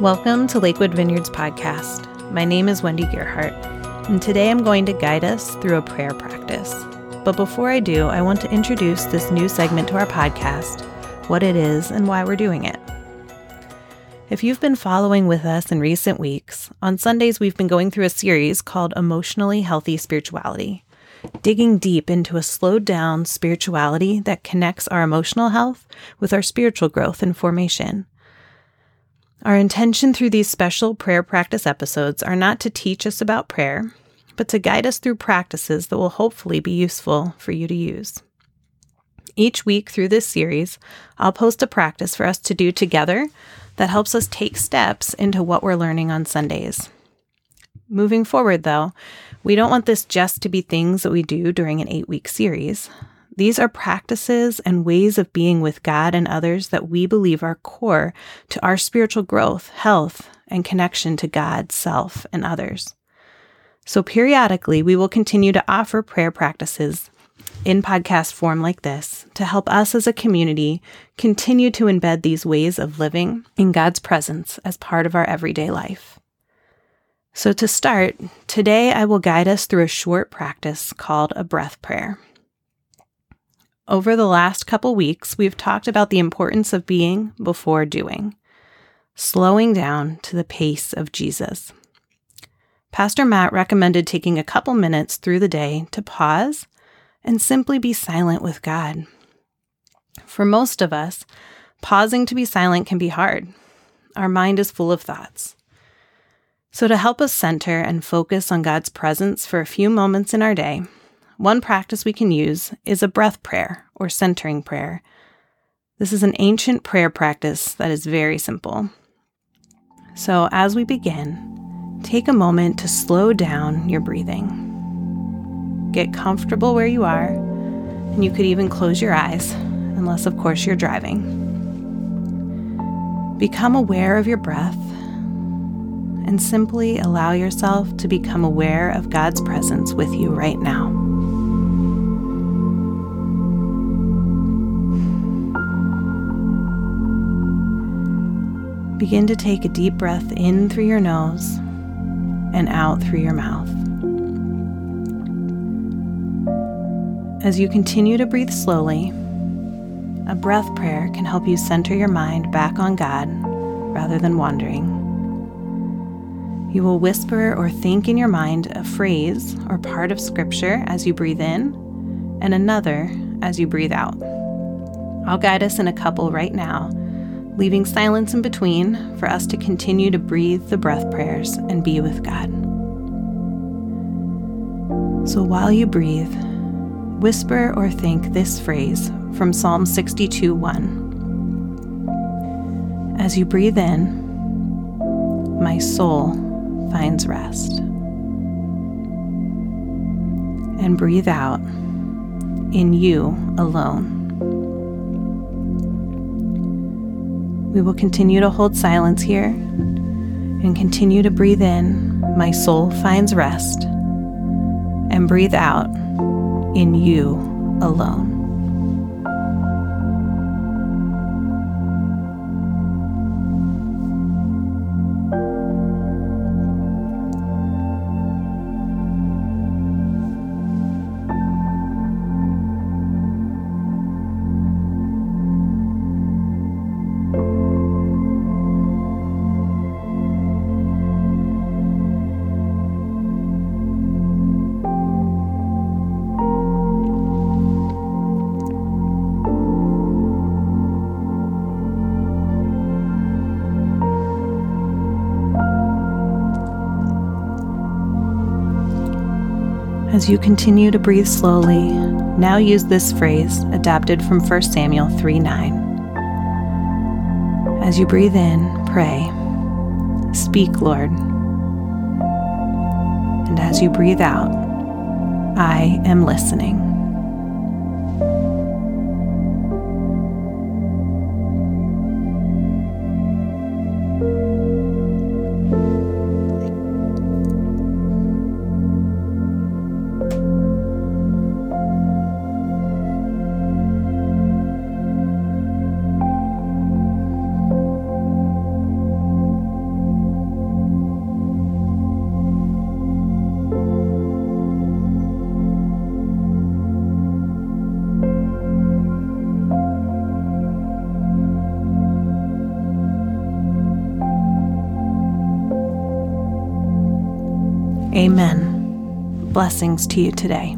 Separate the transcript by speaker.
Speaker 1: Welcome to Lakewood Vineyards Podcast. My name is Wendy Gearhart, and today I'm going to guide us through a prayer practice. But before I do, I want to introduce this new segment to our podcast, what it is, and why we're doing it. If you've been following with us in recent weeks, on Sundays we've been going through a series called Emotionally Healthy Spirituality, digging deep into a slowed down spirituality that connects our emotional health with our spiritual growth and formation. Our intention through these special prayer practice episodes are not to teach us about prayer, but to guide us through practices that will hopefully be useful for you to use. Each week through this series, I'll post a practice for us to do together that helps us take steps into what we're learning on Sundays. Moving forward, though, we don't want this just to be things that we do during an eight week series. These are practices and ways of being with God and others that we believe are core to our spiritual growth, health, and connection to God, self, and others. So, periodically, we will continue to offer prayer practices in podcast form like this to help us as a community continue to embed these ways of living in God's presence as part of our everyday life. So, to start, today I will guide us through a short practice called a breath prayer. Over the last couple weeks, we've talked about the importance of being before doing, slowing down to the pace of Jesus. Pastor Matt recommended taking a couple minutes through the day to pause and simply be silent with God. For most of us, pausing to be silent can be hard. Our mind is full of thoughts. So, to help us center and focus on God's presence for a few moments in our day, one practice we can use is a breath prayer or centering prayer. This is an ancient prayer practice that is very simple. So, as we begin, take a moment to slow down your breathing. Get comfortable where you are, and you could even close your eyes, unless, of course, you're driving. Become aware of your breath and simply allow yourself to become aware of God's presence with you right now. Begin to take a deep breath in through your nose and out through your mouth. As you continue to breathe slowly, a breath prayer can help you center your mind back on God rather than wandering. You will whisper or think in your mind a phrase or part of scripture as you breathe in, and another as you breathe out. I'll guide us in a couple right now, leaving silence in between for us to continue to breathe the breath prayers and be with God. So while you breathe, whisper or think this phrase from Psalm 62 1. As you breathe in, my soul finds rest. And breathe out in you alone. We will continue to hold silence here and continue to breathe in, my soul finds rest, and breathe out in you alone. As you continue to breathe slowly, now use this phrase adapted from 1 Samuel 3 9. As you breathe in, pray, Speak, Lord. And as you breathe out, I am listening. Amen. Blessings to you today.